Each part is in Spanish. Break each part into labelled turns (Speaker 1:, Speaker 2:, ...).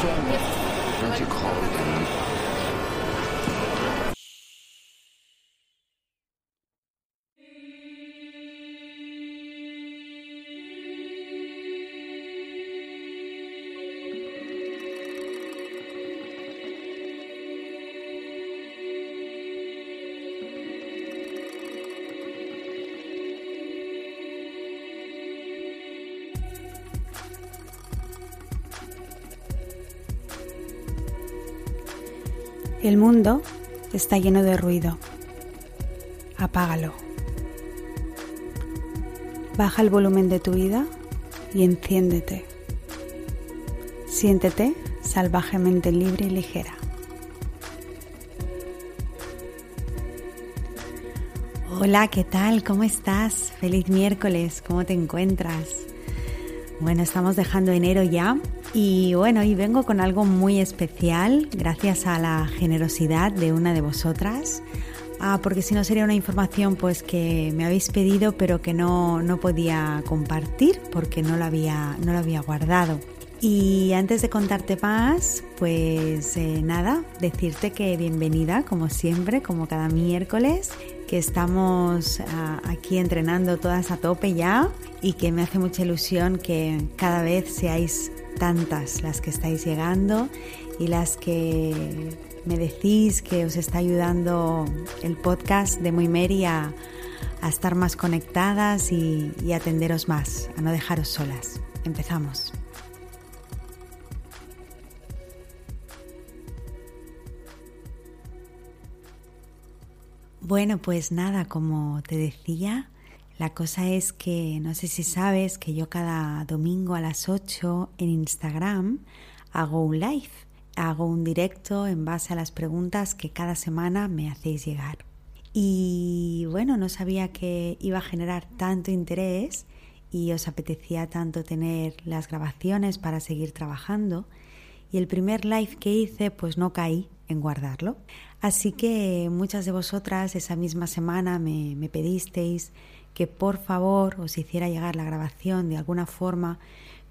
Speaker 1: changes.
Speaker 2: El mundo está lleno de ruido. Apágalo. Baja el volumen de tu vida y enciéndete. Siéntete salvajemente libre y ligera. Hola, ¿qué tal? ¿Cómo estás? Feliz miércoles, ¿cómo te encuentras? Bueno, estamos dejando enero ya y bueno, y vengo con algo muy especial gracias a la generosidad de una de vosotras. Ah, porque si no sería una información pues que me habéis pedido pero que no, no podía compartir porque no la había, no la había guardado. Y antes de contarte más, pues eh, nada, decirte que bienvenida como siempre, como cada miércoles, que estamos ah, aquí entrenando todas a tope ya y que me hace mucha ilusión que cada vez seáis tantas las que estáis llegando y las que me decís que os está ayudando el podcast de Muy Mary a, estar más conectadas y, y atenderos más, a no dejaros solas. Empezamos. Bueno, pues nada, como te decía, la cosa es que no sé si sabes que yo cada domingo a las 8 en Instagram hago un live, hago un directo en base a las preguntas que cada semana me hacéis llegar. Y bueno, no sabía que iba a generar tanto interés y os apetecía tanto tener las grabaciones para seguir trabajando. Y el primer live que hice pues no caí en guardarlo. Así que muchas de vosotras esa misma semana me, me pedisteis que por favor os hiciera llegar la grabación de alguna forma,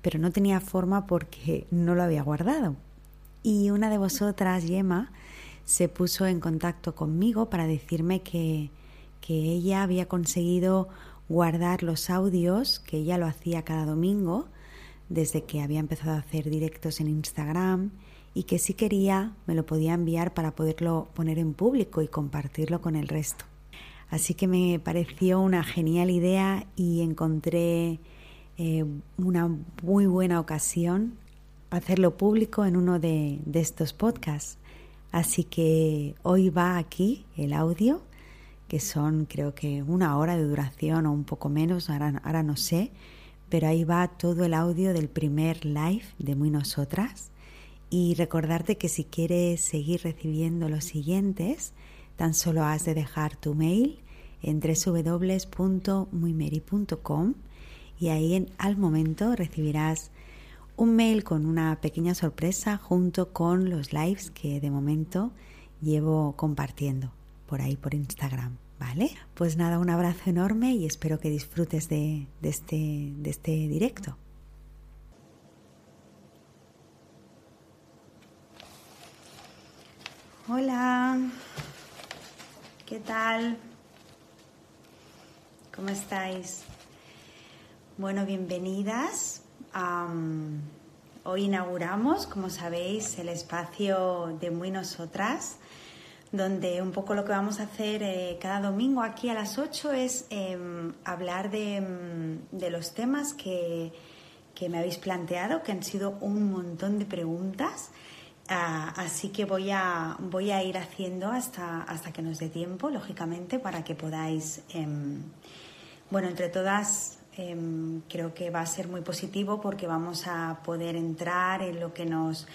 Speaker 2: pero no tenía forma porque no lo había guardado. Y una de vosotras, Yema, se puso en contacto conmigo para decirme que, que ella había conseguido guardar los audios, que ella lo hacía cada domingo, desde que había empezado a hacer directos en Instagram y que si quería me lo podía enviar para poderlo poner en público y compartirlo con el resto. Así que me pareció una genial idea y encontré eh, una muy buena ocasión hacerlo público en uno de, estos podcasts. Así que hoy va aquí el audio, que son creo que una hora de duración o un poco menos, ahora, ahora no sé, pero ahí va todo el audio del primer live de Muy Nosotras. Y recordarte que si quieres seguir recibiendo los siguientes, Tan solo has de dejar tu mail en www.muymeri.com y ahí en, al momento recibirás un mail con una pequeña sorpresa junto con los lives que de momento llevo compartiendo por ahí por Instagram. ¿Vale? Pues nada, un abrazo enorme y espero que disfrutes de, este, de este directo. Hola. ¿Qué tal? ¿Cómo estáis? Bueno, bienvenidas. hoy inauguramos, como sabéis, el espacio de Muy Nosotras, donde un poco lo que vamos a hacer eh, cada domingo aquí a las 8 es em, hablar em, de, los temas que, que me habéis planteado, que han sido un montón de preguntas. Ah, así que voy a, voy a ir haciendo hasta, hasta que nos dé tiempo, lógicamente, para que podáis, em, bueno, entre todas em, creo que va a ser muy positivo porque vamos a poder entrar en lo que nos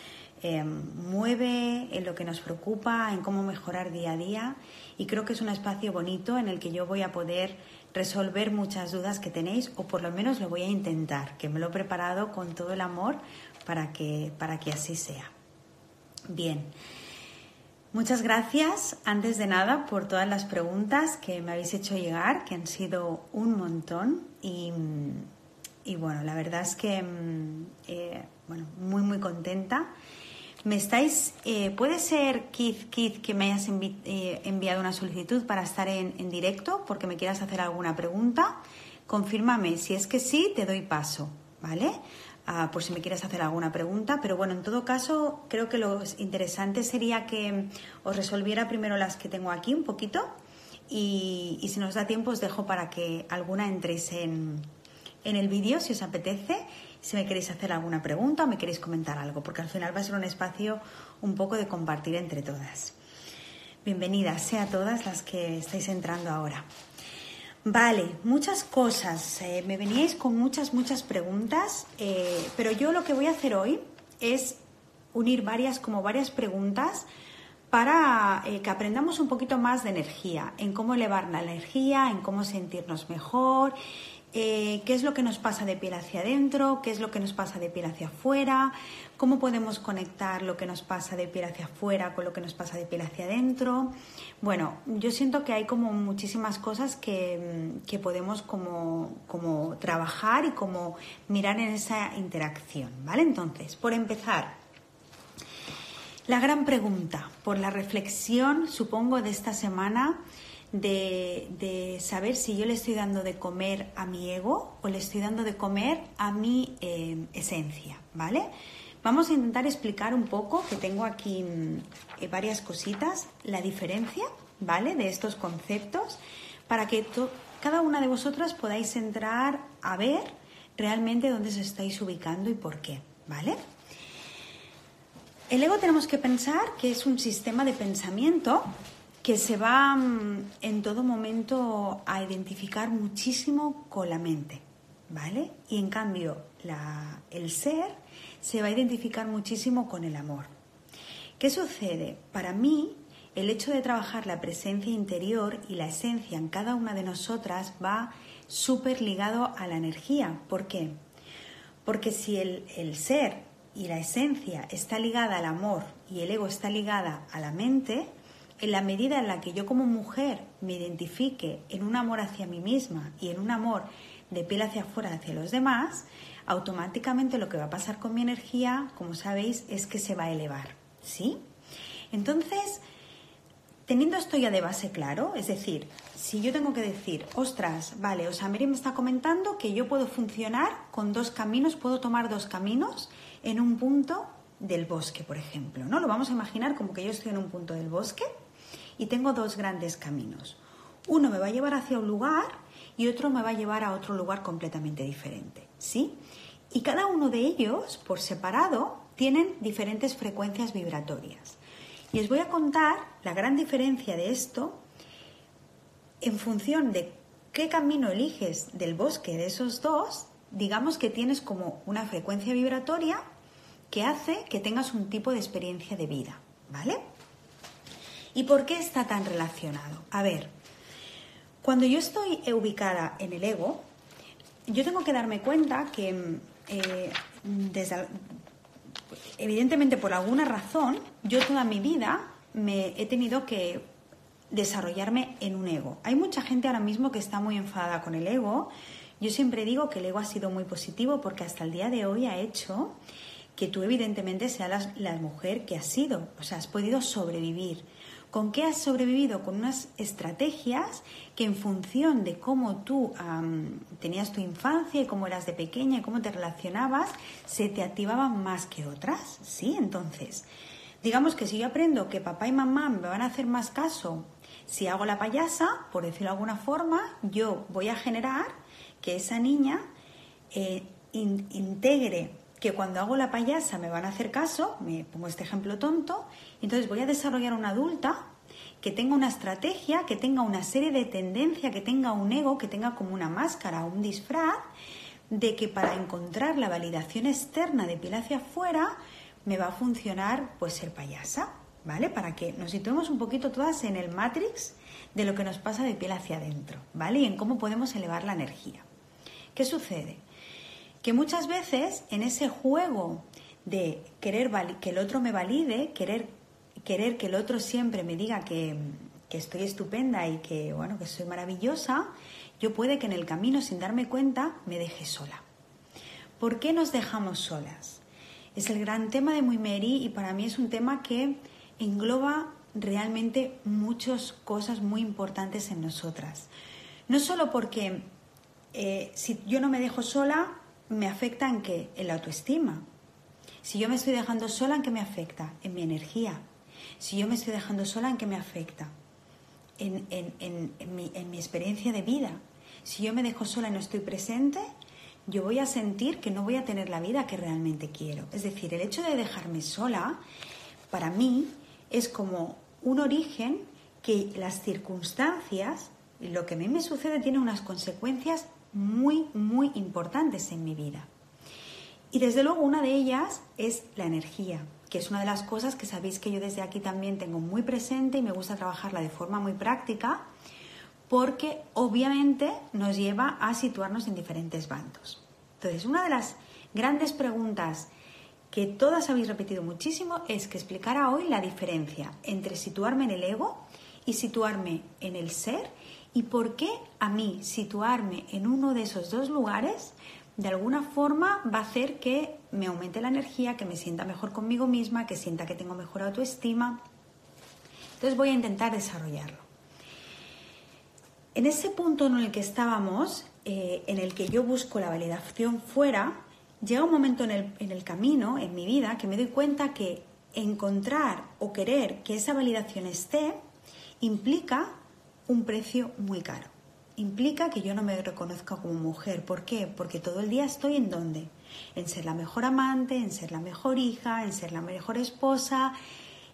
Speaker 2: em, mueve, en lo que nos preocupa, en cómo mejorar día a día. Y creo que es un espacio bonito en el que yo voy a poder resolver muchas dudas que tenéis, o por lo menos lo voy a intentar, que me lo he preparado con todo el amor para que, para que así sea. Bien. Muchas gracias, antes de nada, por todas las preguntas que me habéis hecho llegar, que han sido un montón. Y, bueno, la verdad es que mm, eh, bueno, muy, muy contenta. me estáis, eh, puede ser Keith, Keith que me hayas eh, enviado una solicitud para estar en, en, directo porque me quieras hacer alguna pregunta. Confírmame, si es que sí, te doy paso, ¿vale? Ah, por si me quieres hacer alguna pregunta, pero bueno, en todo caso, creo que lo interesante sería que os resolviera primero las que tengo aquí un poquito y, y si nos da tiempo os dejo para que alguna entréis en, en el vídeo si os apetece si me queréis hacer alguna pregunta o me queréis comentar algo, porque al final va a ser un espacio un poco de compartir entre todas. Bienvenidas sea todas las que estáis entrando ahora. Vale, muchas cosas. Eh, me veníais con muchas, muchas preguntas, eh, pero yo lo que voy a hacer hoy es unir varias, como varias preguntas para eh, que aprendamos un poquito más de energía, en cómo elevar la energía, en cómo sentirnos mejor, qué es lo que nos pasa de piel hacia adentro, qué es lo que nos pasa de piel hacia afuera, cómo podemos conectar lo que nos pasa de piel hacia afuera con lo que nos pasa de piel hacia adentro. Bueno, yo siento que hay como muchísimas cosas que, que podemos como, como trabajar y como mirar en esa interacción, ¿vale? Entonces, por empezar, la gran pregunta, por la reflexión, supongo, de esta semana, de, saber si yo le estoy dando de comer a mi ego o le estoy dando de comer a mi eh, esencia, ¿vale? Vamos a intentar explicar un poco, que tengo aquí mm, varias cositas, la diferencia, ¿vale? De estos conceptos, para que cada una de vosotras podáis entrar a ver realmente dónde os estáis ubicando y por qué, ¿vale? El ego tenemos que pensar que es un sistema de pensamiento que se va mm, en todo momento a identificar muchísimo con la mente, ¿vale? Y en cambio el ser se va a identificar muchísimo con el amor. ¿Qué sucede? Para mí, el hecho de trabajar la presencia interior y la esencia en cada una de nosotras va súper ligado a la energía. ¿Por qué? Porque si el, el ser y la esencia está ligada al amor y el ego está ligada a la mente, en la medida en la que yo como mujer me identifique en un amor hacia mí misma y en un amor de piel hacia afuera hacia los demás, automáticamente lo que va a pasar con mi energía, como sabéis, es que se va a elevar, ¿sí? Entonces, teniendo esto ya de base claro, es decir, si yo tengo que decir, ostras, vale, o sea, me está comentando que yo puedo funcionar con dos caminos, puedo tomar dos caminos en un punto del bosque, por ejemplo, ¿no? Lo vamos a imaginar como que yo estoy en un punto del bosque y tengo dos grandes caminos. Uno me va a llevar hacia un lugar y otro me va a llevar a otro lugar completamente diferente, ¿sí? Y cada uno de ellos, por separado, tienen diferentes frecuencias vibratorias. Y os voy a contar la gran diferencia de esto en función de qué camino eliges del bosque de esos dos, digamos que tienes como una frecuencia vibratoria que hace que tengas un tipo de experiencia de vida, ¿vale? ¿Y por qué está tan relacionado? A ver, cuando yo estoy ubicada en el ego, yo tengo que darme cuenta que eh, evidentemente por alguna razón, yo toda mi vida me he tenido que desarrollarme en un ego. Hay mucha gente ahora mismo que está muy enfadada con el ego. Yo siempre digo que el ego ha sido muy positivo porque hasta el día de hoy ha hecho que tú evidentemente seas la, mujer que has sido, o sea, has podido sobrevivir. ¿Con qué has sobrevivido? Con unas estrategias que en función de cómo tú tenías tu infancia y cómo eras de pequeña y cómo te relacionabas, se te activaban más que otras, ¿sí? Entonces, digamos que si yo aprendo que papá y mamá me van a hacer más caso si hago la payasa, por decirlo de alguna forma, yo voy a generar que esa niña eh, integre que cuando hago la payasa me van a hacer caso, me pongo este ejemplo tonto, entonces voy a desarrollar una adulta que tenga una estrategia, que tenga una serie de tendencias, que tenga un ego, que tenga como una máscara, un disfraz, de que para encontrar la validación externa de piel hacia afuera me va a funcionar pues ser payasa, ¿vale? Para que nos situemos un poquito todas en el matrix de lo que nos pasa de piel hacia adentro, ¿vale? Y en cómo podemos elevar la energía. ¿Qué sucede? Que muchas veces en ese juego de querer que el otro me valide, querer, querer que el otro siempre me diga que, que estoy estupenda y que, bueno, que soy maravillosa, yo puede que en el camino, sin darme cuenta, me deje sola. ¿Por qué nos dejamos solas? Es el gran tema de Muy Mary y para mí es un tema que engloba realmente muchas cosas muy importantes en nosotras. No solo porque eh, si yo no me dejo sola, me afecta en qué? En la autoestima. Si yo me estoy dejando sola, ¿en qué me afecta? En mi energía. Si yo me estoy dejando sola, ¿en qué me afecta? En, mi, en mi experiencia de vida. Si yo me dejo sola y no estoy presente, yo voy a sentir que no voy a tener la vida que realmente quiero. Es decir, el hecho de dejarme sola, para mí, es como un origen que las circunstancias, lo que a mí me sucede, tiene unas consecuencias muy, muy importantes en mi vida. Y desde luego una de ellas es la energía, que es una de las cosas que sabéis que yo desde aquí también tengo muy presente y me gusta trabajarla de forma muy práctica, porque obviamente nos lleva a situarnos en diferentes bandos. Entonces, una de las grandes preguntas que todas habéis repetido muchísimo es que explicara hoy la diferencia entre situarme en el ego y situarme en el ser y por qué a mí situarme en uno de esos dos lugares de alguna forma va a hacer que me aumente la energía, que me sienta mejor conmigo misma, que sienta que tengo mejor autoestima. Entonces voy a intentar desarrollarlo. En ese punto en el que estábamos, eh, en el que yo busco la validación fuera, llega un momento en el, en el camino, en mi vida, que me doy cuenta que encontrar o querer que esa validación esté implica un precio muy caro implica que yo no me reconozca como mujer. ¿Por qué? Porque todo el día estoy en dónde? En ser la mejor amante, en ser la mejor hija, en ser la mejor esposa,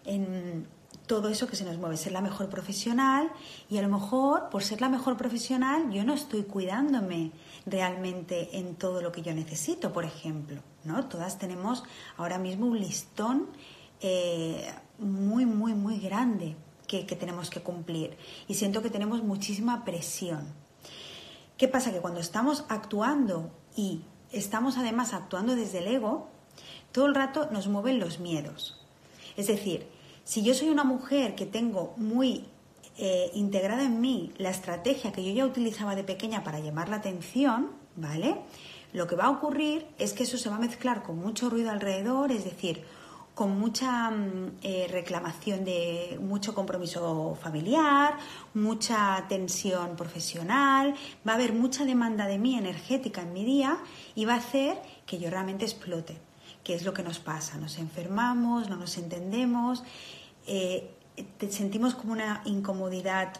Speaker 2: en todo eso que se nos mueve, ser la mejor profesional y a lo mejor por ser la mejor profesional yo no estoy cuidándome realmente en todo lo que yo necesito, por ejemplo, ¿no? Todas tenemos ahora mismo un listón eh, muy, muy, muy grande que, tenemos que cumplir y siento que tenemos muchísima presión. ¿Qué pasa? Que cuando estamos actuando y estamos además actuando desde el ego, todo el rato nos mueven los miedos. Es decir, si yo soy una mujer que tengo muy eh, integrada en mí la estrategia que yo ya utilizaba de pequeña para llamar la atención, ¿vale? Lo que va a ocurrir es que eso se va a mezclar con mucho ruido alrededor, es decir, con mucha mm, eh, reclamación de mucho compromiso familiar, mucha tensión profesional, va a haber mucha demanda de mí energética en mi día y va a hacer que yo realmente explote, que es lo que nos pasa, nos enfermamos, no nos entendemos, eh, sentimos como una incomodidad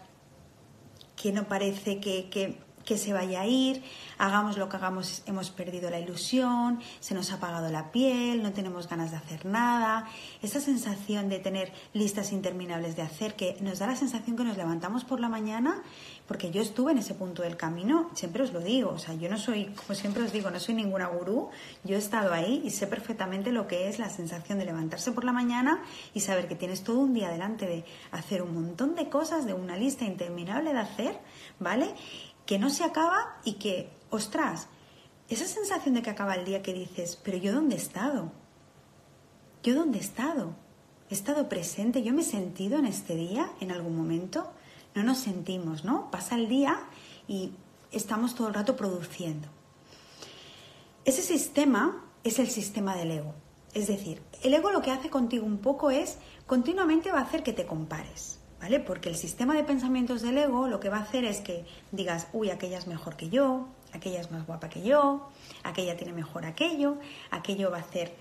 Speaker 2: que no parece que, que se vaya a ir, hagamos lo que hagamos, hemos perdido la ilusión, se nos ha apagado la piel, no tenemos ganas de hacer nada. Esa sensación de tener listas interminables de hacer, que nos da la sensación que nos levantamos por la mañana, porque yo estuve en ese punto del camino, siempre os lo digo, o sea, yo no soy, como siempre os digo, no soy ninguna gurú, yo he estado ahí y sé perfectamente lo que es la sensación de levantarse por la mañana y saber que tienes todo un día delante de hacer un montón de cosas, de una lista interminable de hacer, ¿vale? Que no se acaba y que, ostras, esa sensación de que acaba el día que dices, pero yo dónde he estado? ¿Yo dónde he estado? ¿He estado presente? ¿Yo me he sentido en este día en algún momento? No nos sentimos, ¿no? Pasa el día y estamos todo el rato produciendo. Ese sistema es el sistema del ego. Es decir, el ego lo que hace contigo un poco es continuamente va a hacer que te compares. ¿Vale? Porque el sistema de pensamientos del ego lo que va a hacer es que digas, uy, aquella es mejor que yo, aquella es más guapa que yo, aquella tiene mejor aquello, aquello va a hacer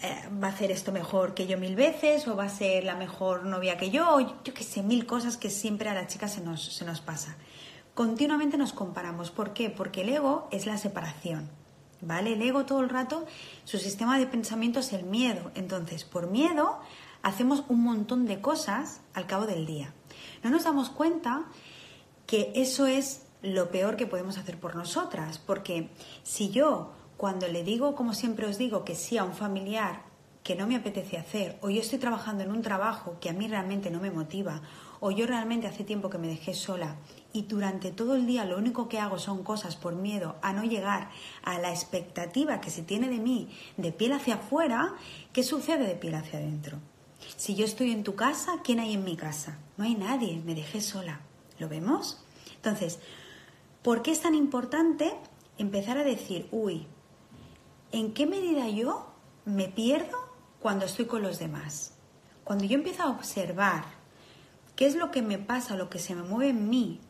Speaker 2: eh, va a hacer esto mejor que yo mil veces o va a ser la mejor novia que yo, yo qué sé, mil cosas que siempre a las chicas se nos, se nos pasa. Continuamente nos comparamos. ¿Por qué? Porque el ego es la separación. ¿Vale? El ego todo el rato, su sistema de pensamiento es el miedo. Entonces, por miedo hacemos un montón de cosas al cabo del día. No nos damos cuenta que eso es lo peor que podemos hacer por nosotras, porque si yo cuando le digo, como siempre os digo, que sí a un familiar que no me apetece hacer, o yo estoy trabajando en un trabajo que a mí realmente no me motiva, o yo realmente hace tiempo que me dejé sola y durante todo el día lo único que hago son cosas por miedo a no llegar a la expectativa que se tiene de mí de piel hacia afuera, ¿qué sucede de piel hacia adentro? Si yo estoy en tu casa, ¿quién hay en mi casa? No hay nadie, me dejé sola. ¿Lo vemos? Entonces, ¿por qué es tan importante empezar a decir, uy, ¿en qué medida yo me pierdo cuando estoy con los demás. Cuando yo empiezo a observar qué es lo que me pasa, lo que se me mueve en mí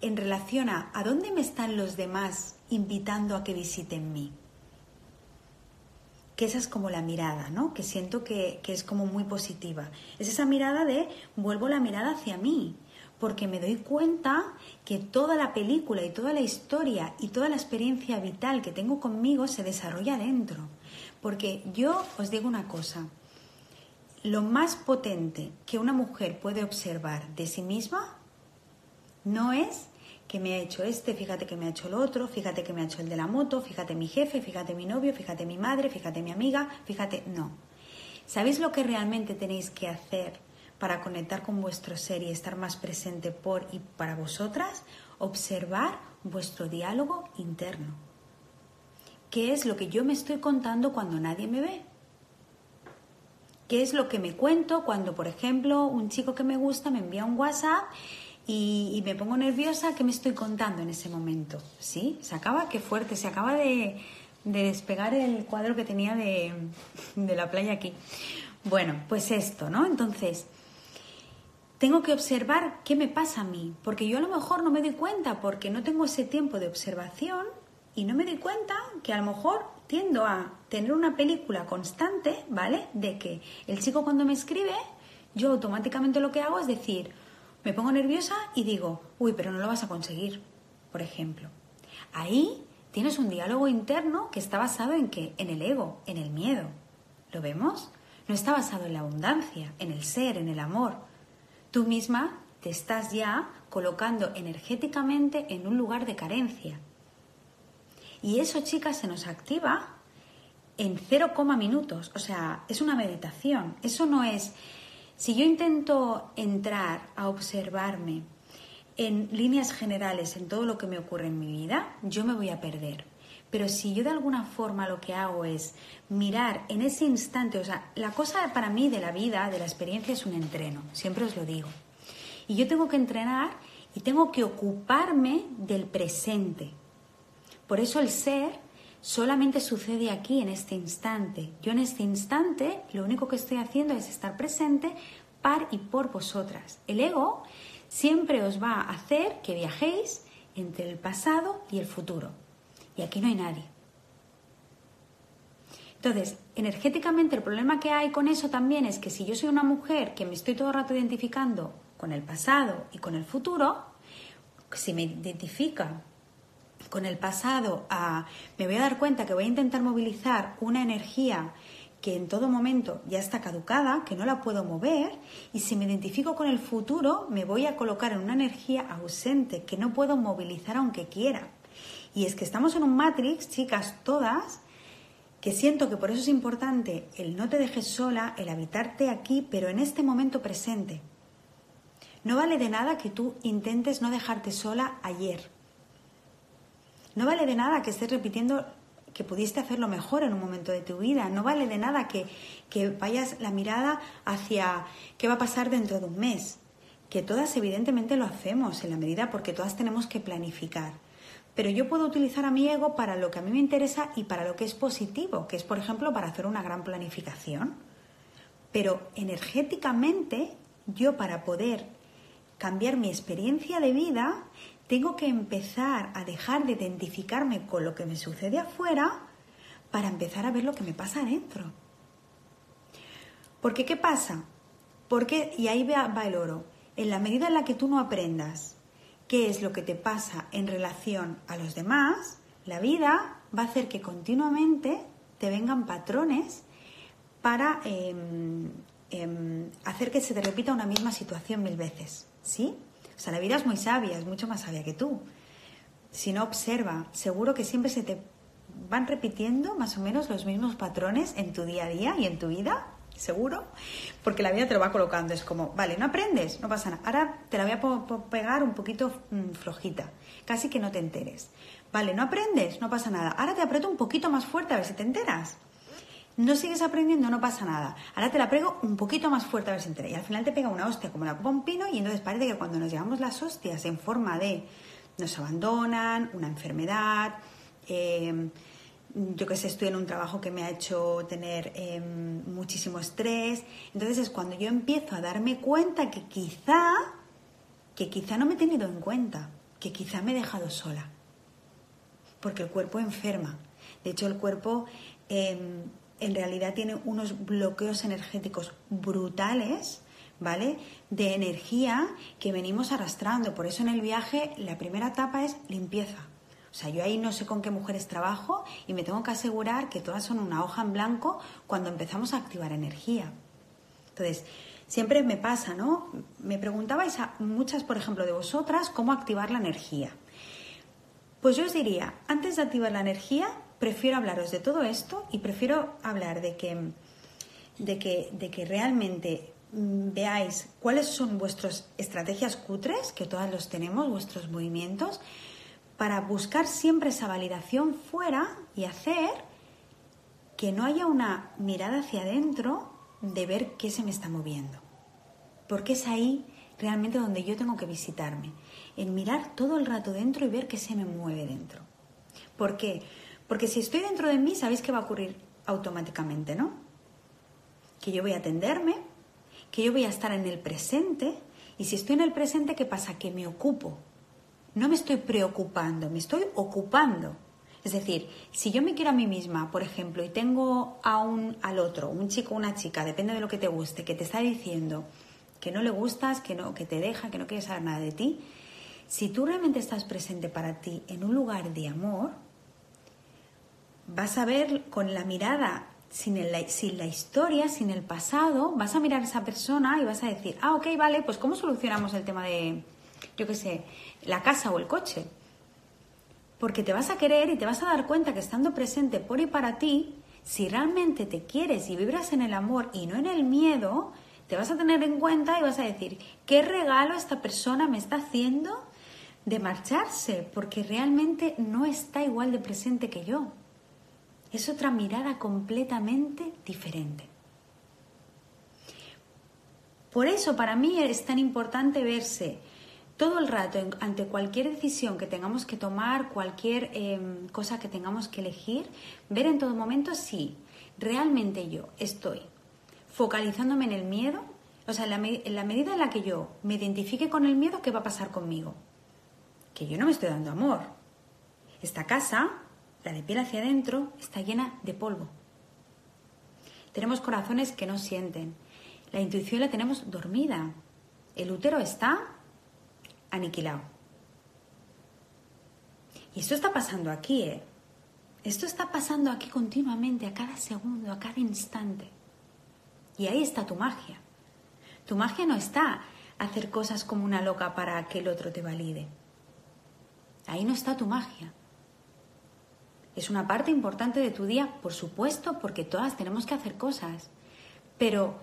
Speaker 2: en relación a a dónde me están los demás invitando a que visiten mí. Que esa es como la mirada, ¿no? Que siento que, que es como muy positiva. Es esa mirada de vuelvo la mirada hacia mí, porque me doy cuenta que toda la película y toda la historia y toda la experiencia vital que tengo conmigo se desarrolla dentro. Porque yo os digo una cosa, lo más potente que una mujer puede observar de sí misma no es que me ha hecho este, fíjate que me ha hecho el otro, fíjate que me ha hecho el de la moto, fíjate mi jefe, fíjate mi novio, fíjate mi madre, fíjate mi amiga, fíjate, no. ¿Sabéis lo que realmente tenéis que hacer para conectar con vuestro ser y estar más presente por y para vosotras? Observar vuestro diálogo interno. ¿Qué es lo que yo me estoy contando cuando nadie me ve? ¿Qué es lo que me cuento cuando, por ejemplo, un chico que me gusta me envía un WhatsApp y, me pongo nerviosa? ¿Qué me estoy contando en ese momento? ¿Sí? Se acaba, qué fuerte, se acaba de, despegar el cuadro que tenía de, de la playa aquí. Bueno, pues esto, ¿no? Entonces, tengo que observar qué me pasa a mí, porque yo a lo mejor no me doy cuenta porque no tengo ese tiempo de observación y no me doy cuenta que a lo mejor tiendo a tener una película constante, ¿vale? De que el chico cuando me escribe, yo automáticamente lo que hago es decir, me pongo nerviosa y digo, uy, pero no lo vas a conseguir, por ejemplo. Ahí tienes un diálogo interno que está basado en qué? En el ego, en el miedo. ¿Lo vemos? No está basado en la abundancia, en el ser, en el amor. Tú misma te estás ya colocando energéticamente en un lugar de carencia, y eso, chicas, se nos activa en 0, minutos. O sea, es una meditación. Eso no es... Si yo intento entrar a observarme en líneas generales en todo lo que me ocurre en mi vida, yo me voy a perder. Pero si yo de alguna forma lo que hago es mirar en ese instante, o sea, la cosa para mí de la vida, de la experiencia es un entreno, siempre os lo digo. Y yo tengo que entrenar y tengo que ocuparme del presente, por eso el ser solamente sucede aquí, en este instante. Yo en este instante lo único que estoy haciendo es estar presente par y por vosotras. El ego siempre os va a hacer que viajéis entre el pasado y el futuro. Y aquí no hay nadie. Entonces, energéticamente el problema que hay con eso también es que si yo soy una mujer que me estoy todo el rato identificando con el pasado y con el futuro, si me identifica con el pasado a me voy a dar cuenta que voy a intentar movilizar una energía que en todo momento ya está caducada, que no la puedo mover, y si me identifico con el futuro, me voy a colocar en una energía ausente que no puedo movilizar aunque quiera. Y es que estamos en un matrix, chicas, todas, que siento que por eso es importante el no te dejes sola, el habitarte aquí, pero en este momento presente. No vale de nada que tú intentes no dejarte sola ayer, no vale de nada que estés repitiendo que pudiste hacerlo mejor en un momento de tu vida. No vale de nada que, que vayas la mirada hacia qué va a pasar dentro de un mes. Que todas evidentemente lo hacemos en la medida porque todas tenemos que planificar. Pero yo puedo utilizar a mi ego para lo que a mí me interesa y para lo que es positivo, que es, por ejemplo, para hacer una gran planificación. Pero energéticamente, yo para poder cambiar mi experiencia de vida, tengo que empezar a dejar de identificarme con lo que me sucede afuera para empezar a ver lo que me pasa adentro. Porque ¿qué pasa? Porque, y ahí va, el oro, en la medida en la que tú no aprendas qué es lo que te pasa en relación a los demás, la vida va a hacer que continuamente te vengan patrones para em, em, hacer que se te repita una misma situación mil veces. ¿Sí? O sea, la vida es muy sabia, es mucho más sabia que tú. Si no observa, seguro que siempre se te van repitiendo más o menos los mismos patrones en tu día a día y en tu vida, seguro, porque la vida te lo va colocando. Es como, vale, no aprendes, no pasa nada. Ahora te la voy a pegar un poquito mm, flojita, casi que no te enteres. Vale, no aprendes, no pasa nada. Ahora te aprieto un poquito más fuerte a ver si te enteras. No sigues aprendiendo, no pasa nada. Ahora te la prego un poquito más fuerte a ver si entera. Y al final te pega una hostia como la copa un pino y entonces parece que cuando nos llevamos las hostias en forma de nos abandonan, una enfermedad, em, yo que sé, estoy en un trabajo que me ha hecho tener em, muchísimo estrés. Entonces es cuando yo empiezo a darme cuenta que quizá, que quizá no me he tenido en cuenta, que quizá me he dejado sola. Porque el cuerpo enferma. De hecho, el cuerpo em, en realidad tiene unos bloqueos energéticos brutales, ¿vale? De energía que venimos arrastrando. Por eso en el viaje la primera etapa es limpieza o sea, yo ahí no sé con qué mujeres trabajo y me tengo que asegurar que todas son una hoja en blanco cuando empezamos a activar energía. Entonces, siempre me pasa, ¿no? Me preguntabais a muchas, por ejemplo, de vosotras, cómo activar la energía. Pues yo os diría, antes de activar la energía, prefiero hablaros de todo esto y prefiero hablar de que, de que, de que realmente mm, veáis cuáles son vuestras estrategias cutres, que todas los tenemos, vuestros movimientos, para buscar siempre esa validación fuera y hacer que no haya una mirada hacia adentro de ver qué se me está moviendo. Porque es ahí realmente donde yo tengo que visitarme, en mirar todo el rato dentro y ver qué se me mueve dentro. ¿Por qué? Porque si estoy dentro de mí, sabéis qué va a ocurrir automáticamente, ¿no? Que yo voy a atenderme, que yo voy a estar en el presente, y si estoy en el presente, ¿qué pasa? Que me ocupo no me estoy preocupando, me estoy ocupando. Es decir, si yo me quiero a mí misma, por ejemplo, y tengo a un, al otro, un chico o una chica, depende de lo que te guste, que te está diciendo que no le gustas, que, no, que te deja, que no quiere saber nada de ti, si tú realmente estás presente para ti en un lugar de amor, vas a ver con la mirada, sin, sin la historia, sin el pasado, vas a mirar a esa persona y vas a decir, ah, ok, vale, pues ¿cómo solucionamos el tema de, yo qué sé, la casa o el coche. Porque te vas a querer y te vas a dar cuenta que estando presente por y para ti, si realmente te quieres y vibras en el amor y no en el miedo, te vas a tener en cuenta y vas a decir, ¿qué regalo esta persona me está haciendo de marcharse? Porque realmente no está igual de presente que yo. Es otra mirada completamente diferente. Por eso para mí es tan importante verse todo el rato ante cualquier decisión que tengamos que tomar, cualquier em, cosa que tengamos que elegir, ver en todo momento si realmente yo estoy focalizándome en el miedo, o sea, la, en la medida en la que yo me identifique con el miedo, ¿qué va a pasar conmigo? Que yo no me estoy dando amor. Esta casa, la de piel hacia adentro, está llena de polvo. Tenemos corazones que no sienten. La intuición la tenemos dormida. El útero está aniquilado. Y esto está pasando aquí, ¿eh? Esto está pasando aquí continuamente, a cada segundo, a cada instante. Y ahí está tu magia. Tu magia no está hacer cosas como una loca para que el otro te valide. Ahí no está tu magia. Es una parte importante de tu día, por supuesto, porque todas tenemos que hacer cosas. Pero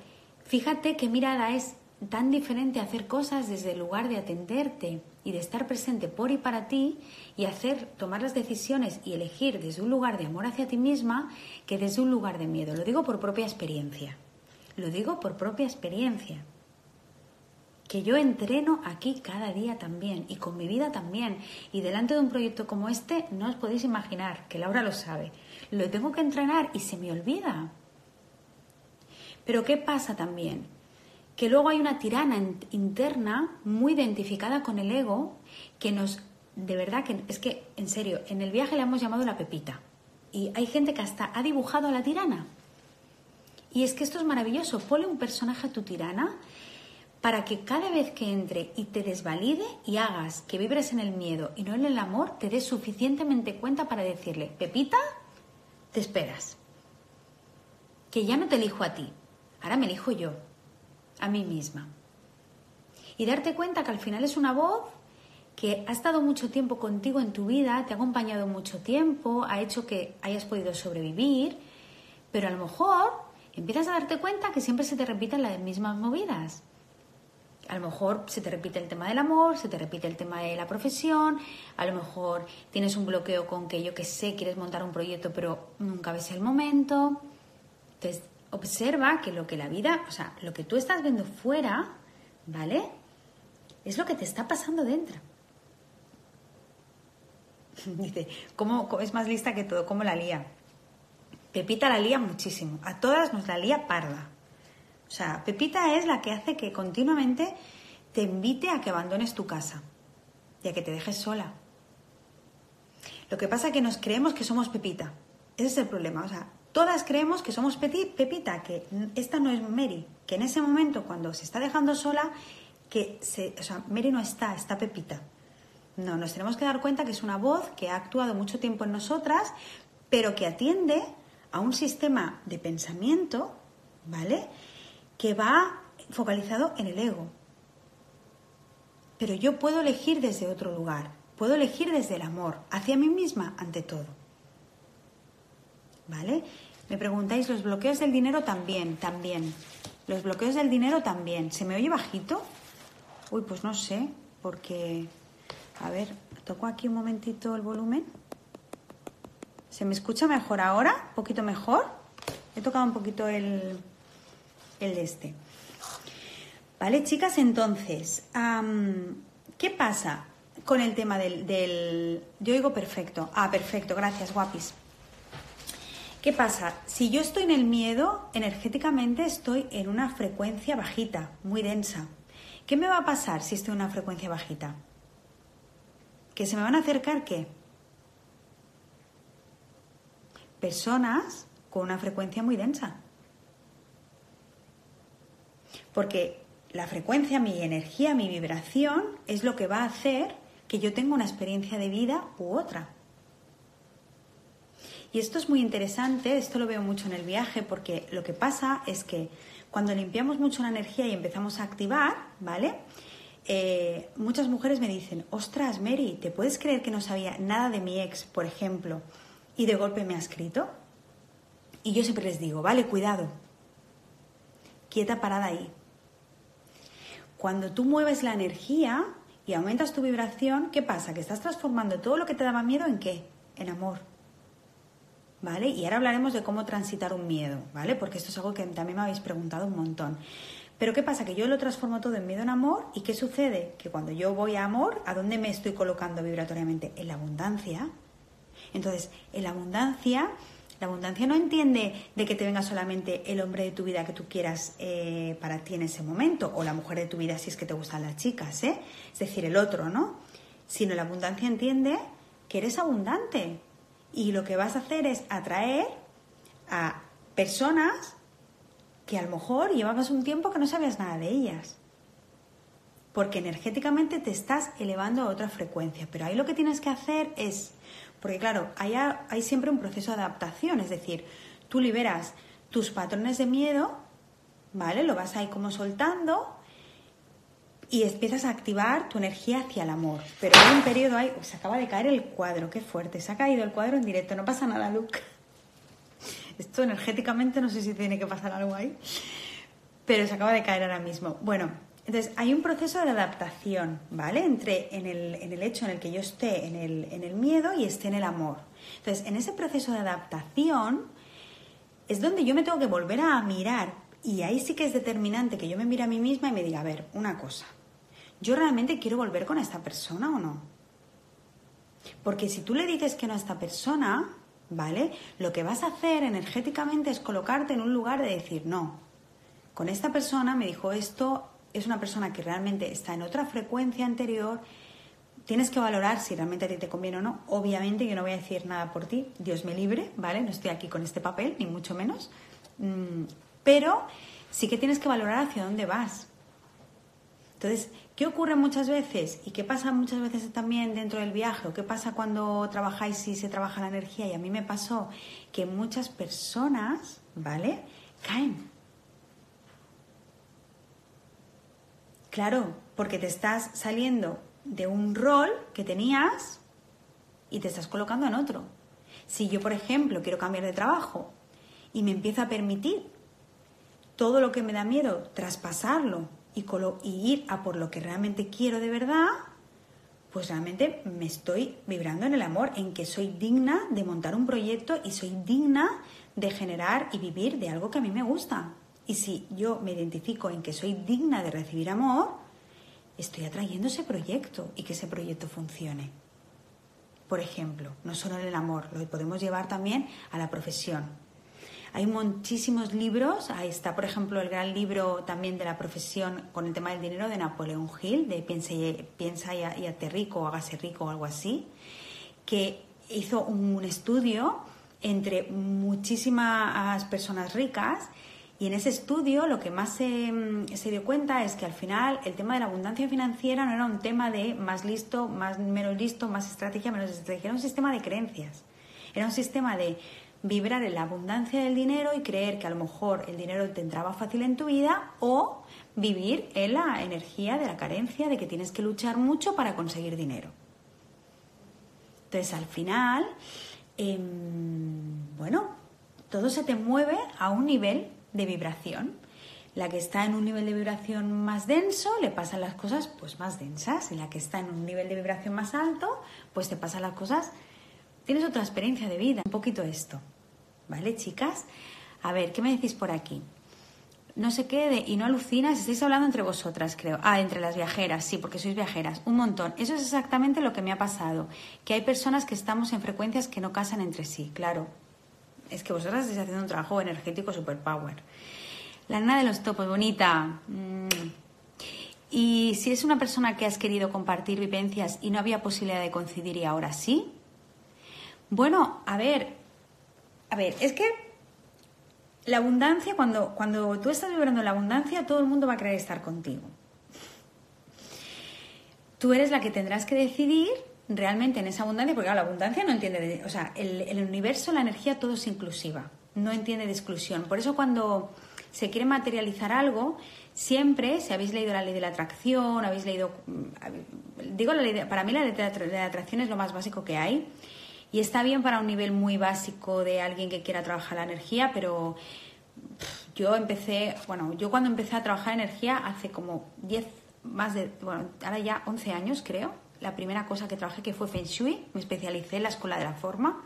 Speaker 2: fíjate qué mirada es tan diferente hacer cosas desde el lugar de atenderte y de estar presente por y para ti y hacer, tomar las decisiones y elegir desde un lugar de amor hacia ti misma que desde un lugar de miedo. Lo digo por propia experiencia. Lo digo por propia experiencia. Que yo entreno aquí cada día también y con mi vida también. Y delante de un proyecto como este no os podéis imaginar, que Laura lo sabe. Lo tengo que entrenar y se me olvida. Pero ¿qué pasa también? que luego hay una tirana interna muy identificada con el ego que nos, de verdad que es que, en serio, en el viaje le hemos llamado la pepita. Y hay gente que hasta ha dibujado a la tirana. Y es que esto es maravilloso. Ponle un personaje a tu tirana para que cada vez que entre y te desvalide y hagas que vibres en el miedo y no en el amor, te des suficientemente cuenta para decirle, Pepita, te esperas. Que ya no te elijo a ti, ahora me elijo yo a mí misma. Y darte cuenta que al final es una voz que ha estado mucho tiempo contigo en tu vida, te ha acompañado mucho tiempo, ha hecho que hayas podido sobrevivir, pero a lo mejor empiezas a darte cuenta que siempre se te repiten las mismas movidas. A lo mejor se te repite el tema del amor, se te repite el tema de la profesión, a lo mejor tienes un bloqueo con que yo que sé, quieres montar un proyecto pero nunca ves el momento. Entonces, observa que lo que la vida, o sea, lo que tú estás viendo fuera, ¿vale? Es lo que te está pasando dentro. Dice, ¿cómo, es más lista que todo? ¿Cómo la lía? Pepita la lía muchísimo. A todas nos la lía parda. O sea, Pepita es la que hace que continuamente te invite a que abandones tu casa y a que te dejes sola. Lo que pasa es que nos creemos que somos Pepita. Ese es el problema. O sea, todas creemos que somos Pepita, que esta no es Mary, que en ese momento cuando se está dejando sola, que se, o sea, Mary no está, está Pepita. No, nos tenemos que dar cuenta que es una voz que ha actuado mucho tiempo en nosotras, pero que atiende a un sistema de pensamiento, ¿vale? Que va focalizado en el ego. Pero yo puedo elegir desde otro lugar, puedo elegir desde el amor, hacia mí misma ante todo. ¿Vale? Me preguntáis, los bloqueos del dinero también, también. Los bloqueos del dinero también. ¿Se me oye bajito? Uy, pues no sé, porque... A ver, toco aquí un momentito el volumen. ¿Se me escucha mejor ahora? ¿Un poquito mejor? He tocado un poquito el, el de este. Vale, chicas, entonces, ¿qué pasa con el tema del, del... Yo digo perfecto. Ah, perfecto, gracias, guapis. ¿Qué pasa? Si yo estoy en el miedo, energéticamente estoy en una frecuencia bajita, muy densa. ¿Qué me va a pasar si estoy en una frecuencia bajita? ¿Que se me van a acercar qué? Personas con una frecuencia muy densa. Porque la frecuencia, mi energía, mi vibración es lo que va a hacer que yo tenga una experiencia de vida u otra. Y esto es muy interesante, esto lo veo mucho en el viaje, porque lo que pasa es que cuando limpiamos mucho la energía y empezamos a activar, ¿vale? Eh, muchas mujeres me dicen, ostras, Mary, ¿te puedes creer que no sabía nada de mi ex, por ejemplo, y de golpe me ha escrito? Y yo siempre les digo, vale, cuidado, quieta parada ahí. Cuando tú mueves la energía y aumentas tu vibración, ¿qué pasa? Que estás transformando todo lo que te daba miedo en qué? En amor. ¿vale? Y ahora hablaremos de cómo transitar un miedo, ¿vale? Porque esto es algo que también me habéis preguntado un montón. Pero ¿qué pasa? Que yo lo transformo todo en miedo en amor y ¿qué sucede? Que cuando yo voy a amor, ¿a dónde me estoy colocando vibratoriamente? En la abundancia. Entonces, en la abundancia, la abundancia no entiende de que te venga solamente el hombre de tu vida que tú quieras eh, para ti en ese momento, o la mujer de tu vida si es que te gustan las chicas, ¿eh? Es decir, el otro, ¿no? Sino la abundancia entiende que eres abundante, y lo que vas a hacer es atraer a personas que a lo mejor llevabas un tiempo que no sabías nada de ellas. Porque energéticamente te estás elevando a otra frecuencia. Pero ahí lo que tienes que hacer es, porque claro, hay, hay siempre un proceso de adaptación, es decir, tú liberas tus patrones de miedo, ¿vale? Lo vas ahí como soltando y empiezas a activar tu energía hacia el amor. Pero hay un periodo ahí, se acaba de caer el cuadro, qué fuerte, se ha caído el cuadro en directo, no pasa nada, Luke. Esto energéticamente no sé si tiene que pasar algo ahí, pero se acaba de caer ahora mismo. Bueno, entonces hay un proceso de adaptación, ¿vale? Entre en el, en el hecho en el que yo esté en el, en el miedo y esté en el amor. Entonces, en ese proceso de adaptación es donde yo me tengo que volver a mirar y ahí sí que es determinante que yo me mire a mí misma y me diga, a ver, una cosa, ¿yo realmente quiero volver con esta persona o no? Porque si tú le dices que no a esta persona, ¿vale? Lo que vas a hacer energéticamente es colocarte en un lugar de decir, no, con esta persona me dijo esto, es una persona que realmente está en otra frecuencia anterior, tienes que valorar si realmente a ti te conviene o no. Obviamente yo no voy a decir nada por ti, Dios me libre, ¿vale? No estoy aquí con este papel, ni mucho menos. Mm, pero sí que tienes que valorar hacia dónde vas. Entonces, ¿qué ocurre muchas veces? ¿Y qué pasa muchas veces también dentro del viaje? ¿O qué pasa cuando trabajáis y se trabaja la energía? Y a mí me pasó que muchas personas, ¿vale? Caen. Claro, porque te estás saliendo de un rol que tenías y te estás colocando en otro. Si yo, por ejemplo, quiero cambiar de trabajo y me empiezo a permitir todo lo que me da miedo, traspasarlo y, ir a por lo que realmente quiero de verdad, pues realmente me estoy vibrando en el amor, en que soy digna de montar un proyecto y soy digna de generar y vivir de algo que a mí me gusta. Y si yo me identifico en que soy digna de recibir amor, estoy atrayendo ese proyecto y que ese proyecto funcione. Por ejemplo, no solo en el amor, lo podemos llevar también a la profesión. Hay muchísimos libros, ahí está por ejemplo el gran libro también de la profesión con el tema del dinero de Napoleón Hill, de Piensa y, piensa y, hazte rico o hágase rico o algo así, que hizo un estudio entre muchísimas personas ricas y en ese estudio lo que más se, se, dio cuenta es que al final el tema de la abundancia financiera no era un tema de más listo, más menos listo, más estrategia, menos estrategia, era un sistema de creencias. Era un sistema de vibrar en la abundancia del dinero y creer que a lo mejor el dinero te entraba fácil en tu vida o vivir en la energía de la carencia, de que tienes que luchar mucho para conseguir dinero. Entonces al final, em, bueno, todo se te mueve a un nivel de vibración. La que está en un nivel de vibración más denso le pasan las cosas pues más densas y la que está en un nivel de vibración más alto pues te pasan las cosas tienes otra experiencia de vida, un poquito esto. ¿Vale, chicas? A ver, ¿qué me decís por aquí? No se quede y no alucinas, estáis hablando entre vosotras, creo. Ah, entre las viajeras, sí, porque sois viajeras, un montón. Eso es exactamente lo que me ha pasado, que hay personas que estamos en frecuencias que no casan entre sí, claro. Es que vosotras estáis haciendo un trabajo energético superpower. La nana de los topos, bonita. Mm. Y si es una persona que has querido compartir vivencias y no había posibilidad de coincidir y ahora sí, bueno, a ver, a ver, es que la abundancia, cuando, cuando tú estás vibrando la abundancia, todo el mundo va a querer estar contigo. Tú eres la que tendrás que decidir realmente en esa abundancia, porque la abundancia no entiende, de, o sea, el, universo, la energía, todo es inclusiva, no entiende de exclusión. Por eso cuando se quiere materializar algo, siempre, si habéis leído la ley de la atracción, habéis leído, mm, digo, la ley para mí la ley de la atracción es lo más básico que hay, y está bien para un nivel muy básico de alguien que quiera trabajar la energía, pero yo empecé, bueno, yo cuando empecé a trabajar energía hace como 10, más de, bueno, ahora ya 11 años creo, la primera cosa que trabajé que fue Feng Shui, me especialicé en la escuela de la forma.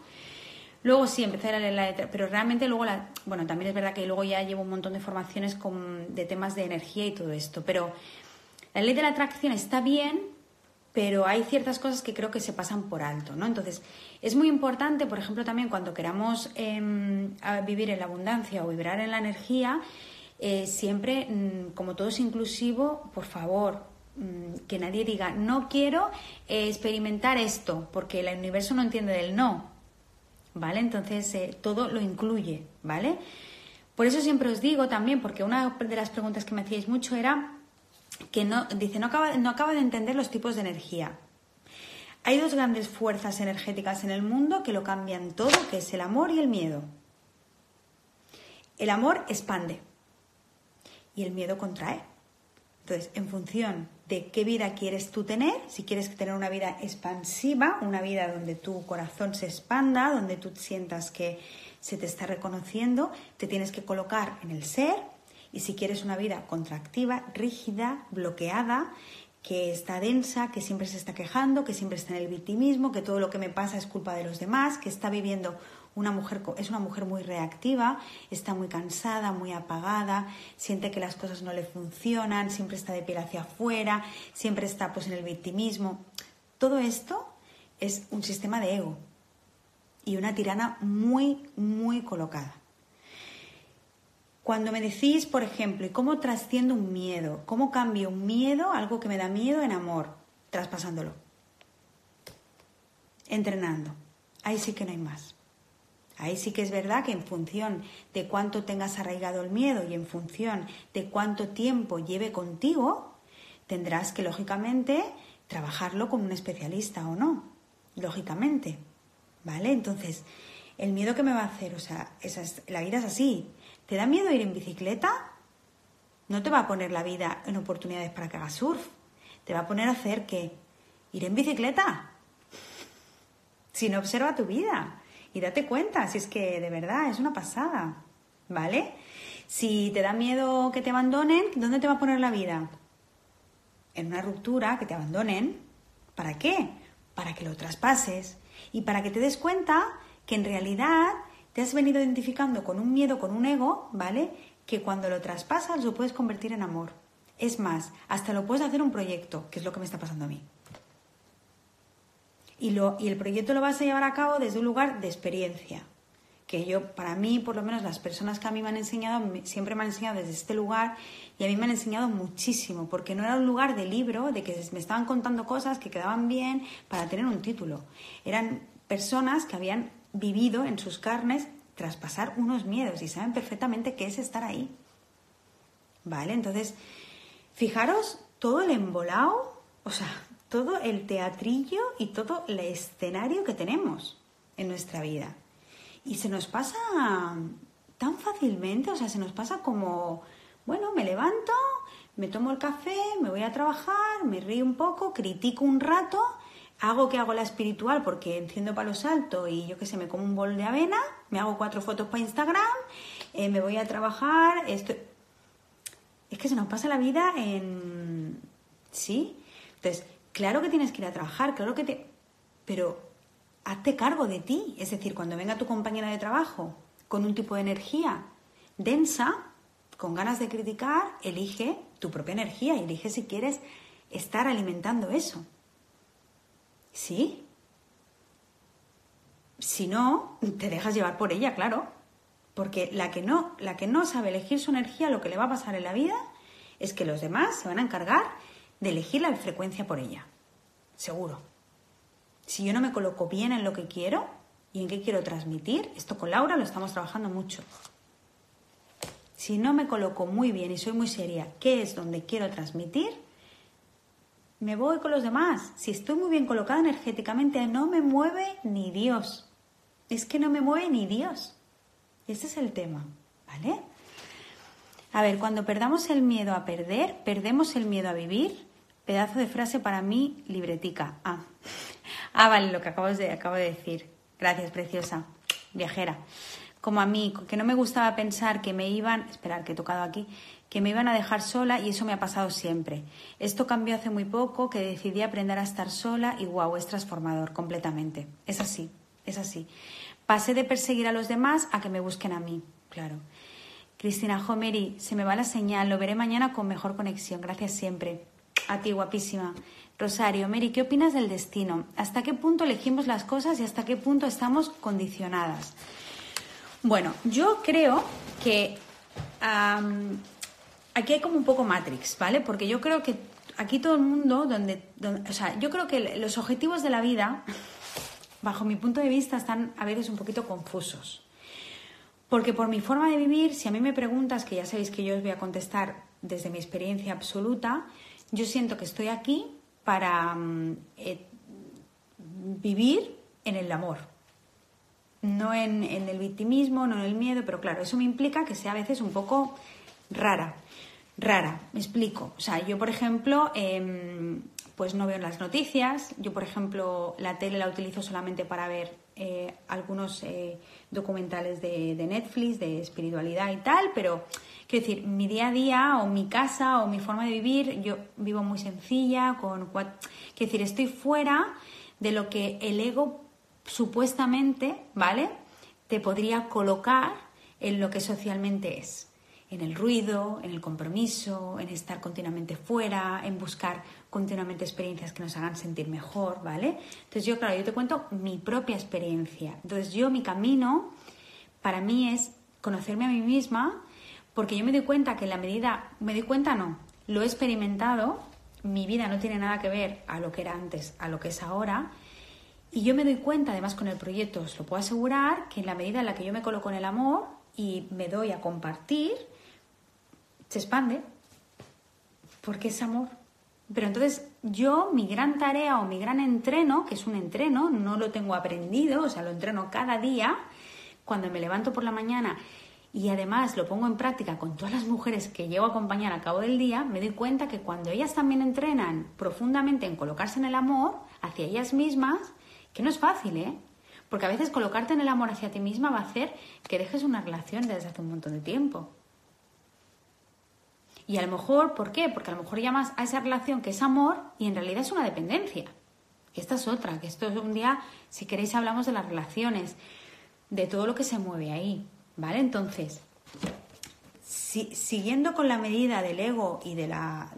Speaker 2: Luego sí, empecé a leer la letra, pero realmente luego, la, bueno, también es verdad que luego ya llevo un montón de formaciones de temas de energía y todo esto, pero la ley de la atracción está bien, pero hay ciertas cosas que creo que se pasan por alto, ¿no? Entonces, es muy importante, por ejemplo, también cuando queramos em, vivir en la abundancia o vibrar en la energía, eh, siempre, mm, como todo es inclusivo, por favor, que nadie diga, no quiero eh, experimentar esto, porque el universo no entiende del no, ¿vale? Entonces, eh, todo lo incluye, ¿vale? Por eso siempre os digo también, porque una de las preguntas que me hacíais mucho era que no, dice, no acaba, no acaba de entender los tipos de energía. Hay dos grandes fuerzas energéticas en el mundo que lo cambian todo, que es el amor y el miedo. El amor expande y el miedo contrae. Entonces, en función de qué vida quieres tú tener, si quieres tener una vida expansiva, una vida donde tu corazón se expanda, donde tú sientas que se te está reconociendo, te tienes que colocar en el ser. Y si quieres una vida contractiva, rígida, bloqueada, que está densa, que siempre se está quejando, que siempre está en el victimismo, que todo lo que me pasa es culpa de los demás, que está viviendo una mujer es una mujer muy reactiva, está muy cansada, muy apagada, siente que las cosas no le funcionan, siempre está de piel hacia afuera, siempre está pues en el victimismo. Todo esto es un sistema de ego y una tirana muy muy colocada. Cuando me decís, por ejemplo, ¿y cómo trasciendo un miedo? ¿Cómo cambio un miedo, algo que me da miedo, en amor? Traspasándolo. Entrenando. Ahí sí que no hay más. Ahí sí que es verdad que en función de cuánto tengas arraigado el miedo y en función de cuánto tiempo lleve contigo, tendrás que, lógicamente, trabajarlo con un especialista o no. Lógicamente. ¿Vale? Entonces, el miedo que me va a hacer, o sea, esa la vida es así. ¿Te da miedo ir en bicicleta? No te va a poner la vida en oportunidades para que hagas surf. Te va a poner a hacer qué? Ir en bicicleta. Si no observa tu vida y date cuenta, si es que de verdad es una pasada, ¿vale? Si te da miedo que te abandonen, ¿dónde te va a poner la vida? En una ruptura, que te abandonen. ¿Para qué? Para que lo traspases y para que te des cuenta que en realidad te has venido identificando con un miedo, con un ego, ¿vale? Que cuando lo traspasas lo puedes convertir en amor. Es más, hasta lo puedes hacer un proyecto, que es lo que me está pasando a mí. Y, lo, y el proyecto lo vas a llevar a cabo desde un lugar de experiencia. que yo, para mí, por lo menos las personas que a mí me han enseñado, siempre me han enseñado desde este lugar y a mí me han enseñado muchísimo, porque no era un lugar de libro, de que me estaban contando cosas que quedaban bien para tener un título. Eran personas que habían vivido en sus carnes traspasar unos miedos y saben perfectamente qué es estar ahí. ¿Vale? Entonces, fijaros todo el embolado, o sea, todo el teatrillo y todo el escenario que tenemos en nuestra vida. Y se nos pasa tan fácilmente, o sea, se nos pasa como, bueno, me levanto, me tomo el café, me voy a trabajar, me río un poco, critico un rato, hago que hago la espiritual porque enciendo palos alto y yo qué sé, me como un bol de avena, me hago cuatro fotos para Instagram, eh, me voy a trabajar, esto... Es que se nos pasa la vida en... ¿Sí? Entonces, claro que tienes que ir a trabajar, claro que te... Pero hazte cargo de ti. Es decir, cuando venga tu compañera de trabajo con un tipo de energía densa, con ganas de criticar, elige tu propia energía y elige si quieres estar alimentando eso. ¿Sí? Si no, te dejas llevar por ella, claro. Porque la que no, la que no sabe elegir su energía, lo que le va a pasar en la vida es que los demás se van a encargar de elegir la frecuencia por ella. Seguro. Si yo no me coloco bien en lo que quiero y en qué quiero transmitir, esto con Laura lo estamos trabajando mucho. Si no me coloco muy bien y soy muy seria, ¿qué es donde quiero transmitir? Me voy con los demás. Si estoy muy bien colocada energéticamente, no me mueve ni Dios. Es que no me mueve ni Dios. Ese es el tema, ¿vale? A ver, cuando perdamos el miedo a perder, perdemos el miedo a vivir. Pedazo de frase para mí, libretica. Ah, Ah, vale, lo que acabo de, acabo de decir. Gracias, preciosa. Viajera. Como a mí, que no me gustaba pensar que me iban, esperar que he tocado aquí, que me iban a dejar sola y eso me ha pasado siempre. Esto cambió hace muy poco, que decidí aprender a estar sola y wow, es transformador completamente. Es así, es así. Pasé de perseguir a los demás a que me busquen a mí, claro. Cristina Homeri, se me va la señal, lo veré mañana con mejor conexión. Gracias siempre. A ti, guapísima. Rosario, Mary, ¿qué opinas del destino? ¿Hasta qué punto elegimos las cosas y hasta qué punto estamos condicionadas? Bueno, yo creo que aquí hay como un poco Matrix, ¿vale? Porque yo creo que aquí todo el mundo, donde, o sea, yo creo que los objetivos de la vida, bajo mi punto de vista, están a veces un poquito confusos. Porque por mi forma de vivir, si a mí me preguntas, que ya sabéis que yo os voy a contestar desde mi experiencia absoluta, yo siento que estoy aquí para mm, eh, vivir en el amor, no en, el victimismo, no en el miedo, pero claro, eso me implica que sea a veces un poco rara. Rara, me explico. O sea, yo, por ejemplo, em, pues no veo las noticias. Yo, por ejemplo, la tele la utilizo solamente para ver eh, algunos eh, documentales de, de, Netflix, de espiritualidad y tal, pero Quiero decir, mi día a día o mi casa o mi forma de vivir, yo vivo muy sencilla, con... Quiero decir, estoy fuera de lo que el ego supuestamente, ¿vale? Te podría colocar en lo que socialmente es. En el ruido, en el compromiso, en estar continuamente fuera, en buscar continuamente experiencias que nos hagan sentir mejor, ¿vale? Entonces yo, claro, yo te cuento mi propia experiencia. Entonces yo, mi camino, para mí es conocerme a mí misma, porque yo me doy cuenta que en la medida, me doy cuenta no, lo he experimentado, mi vida no tiene nada que ver a lo que era antes, a lo que es ahora, y yo me doy cuenta, además con el proyecto, os lo puedo asegurar, que en la medida en la que yo me coloco en el amor y me doy a compartir, se expande, porque es amor. Pero entonces yo, mi gran tarea o mi gran entreno, que es un entreno, no lo tengo aprendido, o sea, lo entreno cada día, cuando me levanto por la mañana y además lo pongo en práctica con todas las mujeres que llevo a acompañar a cabo del día, me doy cuenta que cuando ellas también entrenan profundamente en colocarse en el amor hacia ellas mismas, que no es fácil, ¿eh? Porque a veces colocarte en el amor hacia ti misma va a hacer que dejes una relación desde hace un montón de tiempo. Y a lo mejor, ¿por qué? Porque a lo mejor llamas a esa relación que es amor y en realidad es una dependencia. Esta es otra, que esto es un día, si queréis, hablamos de las relaciones, de todo lo que se mueve ahí. ¿Vale? Entonces, siguiendo con la medida del ego y de la.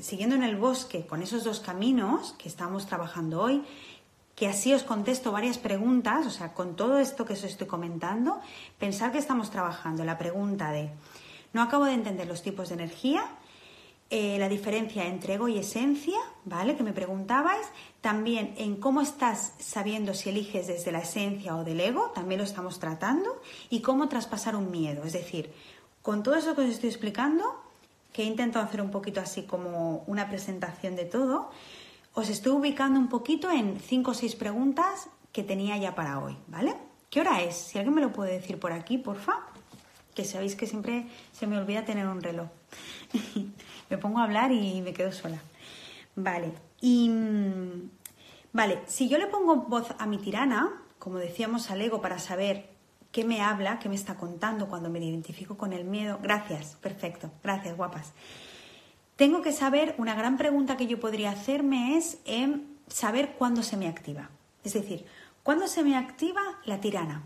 Speaker 2: Siguiendo en el bosque con esos dos caminos que estamos trabajando hoy, que así os contesto varias preguntas, o sea, con todo esto que os estoy comentando, pensar que estamos trabajando la pregunta de, no acabo de entender los tipos de energía, eh, la diferencia entre ego y esencia, ¿vale? Que me preguntabais. También en cómo estás sabiendo si eliges desde la esencia o del ego, también lo estamos tratando. Y cómo traspasar un miedo. Es decir, con todo eso que os estoy explicando, que he intentado hacer un poquito así como una presentación de todo, os estoy ubicando un poquito en cinco o seis preguntas que tenía ya para hoy, ¿vale? ¿Qué hora es? Si alguien me lo puede decir por aquí, porfa. Que sabéis que siempre se me olvida tener un reloj. me pongo a hablar y me quedo sola. Vale, y mm, vale, si yo le pongo voz a mi tirana, como decíamos al ego, para saber qué me habla, qué me está contando cuando me identifico con el miedo. Gracias, perfecto, gracias, guapas. Tengo que saber, una gran pregunta que yo podría hacerme es em, saber cuándo se me activa. Es decir, ¿cuándo se me activa la tirana?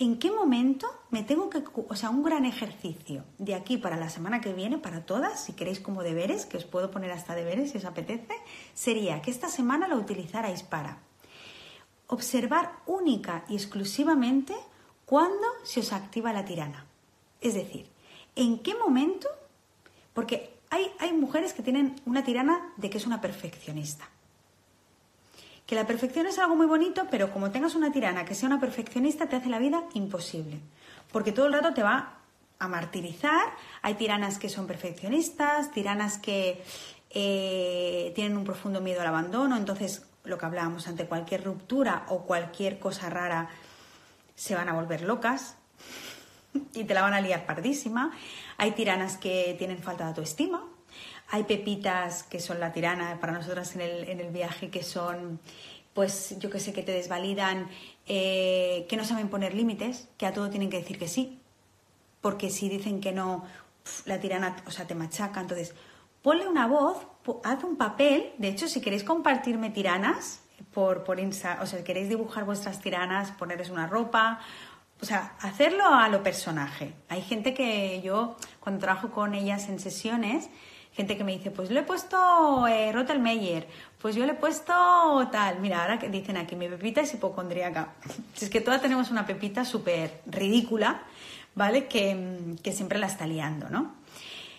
Speaker 2: ¿En qué momento me tengo que, o sea, un gran ejercicio de aquí para la semana que viene, para todas, si queréis como deberes, que os puedo poner hasta deberes si os apetece, sería que esta semana lo utilizarais para observar única y exclusivamente cuándo se os activa la tirana. Es decir, en qué momento, porque hay, hay mujeres que tienen una tirana de que es una perfeccionista que la perfección es algo muy bonito, pero como tengas una tirana que sea una perfeccionista, te hace la vida imposible. Porque todo el rato te va a martirizar. Hay tiranas que son perfeccionistas, tiranas que eh, tienen un profundo miedo al abandono. Entonces, lo que hablábamos, ante cualquier ruptura o cualquier cosa rara, se van a volver locas y te la van a liar pardísima. Hay tiranas que tienen falta de autoestima, hay pepitas que son la tirana para nosotras en el, en el viaje, que son, pues yo que sé, que te desvalidan, eh, que no saben poner límites, que a todo tienen que decir que sí. Porque si dicen que no, la tirana, o sea, te machaca. Entonces, ponle una voz, haz un papel. De hecho, si queréis compartirme tiranas por, por Insta, o sea, queréis dibujar vuestras tiranas, ponerles una ropa, o sea, hacerlo a lo personaje. Hay gente que yo, cuando trabajo con ellas en sesiones, gente que me dice, pues le he puesto eh, Rottelmeier, pues yo le he puesto tal. Mira, ahora que dicen aquí, mi pepita es hipocondríaca. es que todas tenemos una pepita súper ridícula, ¿vale? Que, que siempre la está liando, ¿no?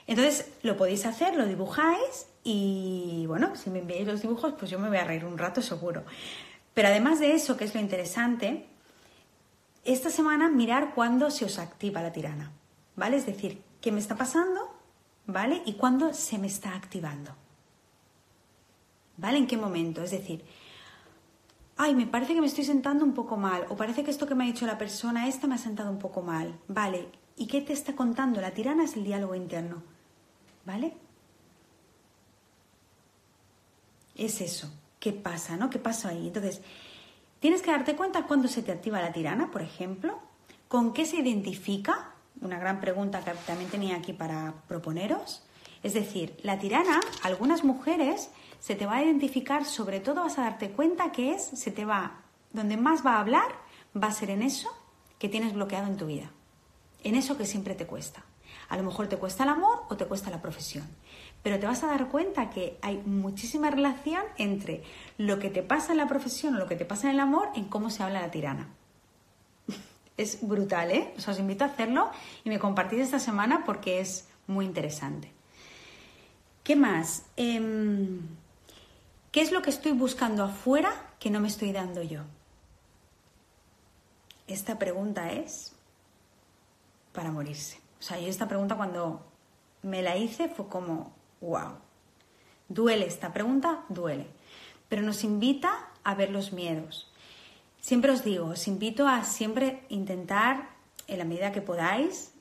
Speaker 2: Entonces, lo podéis hacer, lo dibujáis y, bueno, si me enviáis los dibujos, pues yo me voy a reír un rato seguro. Pero además de eso, que es lo interesante, esta semana mirar cuándo se os activa la tirana, ¿vale? Es decir, ¿qué me está pasando? ¿Vale? Y cuándo se me está activando. ¿Vale? ¿En qué momento? Es decir, ay, me parece que me estoy sentando un poco mal, o parece que esto que me ha dicho la persona esta me ha sentado un poco mal, ¿vale? ¿Y qué te está contando? La tirana es el diálogo interno, ¿vale? Es eso. ¿Qué pasa, no? ¿Qué pasa ahí? Entonces, tienes que darte cuenta cuándo se te activa la tirana, por ejemplo, con qué se identifica, una gran pregunta que también tenía aquí para proponeros. Es decir, la tirana, algunas mujeres se te va a identificar, sobre todo vas a darte cuenta que es, se te va, donde más va a hablar, va a ser en eso que tienes bloqueado en tu vida, en eso que siempre te cuesta. A lo mejor te cuesta el amor o te cuesta la profesión, pero te vas a dar cuenta que hay muchísima relación entre lo que te pasa en la profesión o lo que te pasa en el amor en cómo se habla la tirana. Es brutal, ¿eh? os invito a hacerlo y me compartís esta semana porque es muy interesante. ¿Qué más? Em, ¿Qué es lo que estoy buscando afuera que no me estoy dando yo? Esta pregunta es para morirse. O sea, yo esta pregunta cuando me la hice fue como, wow. Duele esta pregunta, duele. Pero nos invita a ver los miedos, Siempre os digo, os invito a siempre intentar, en la medida que podáis,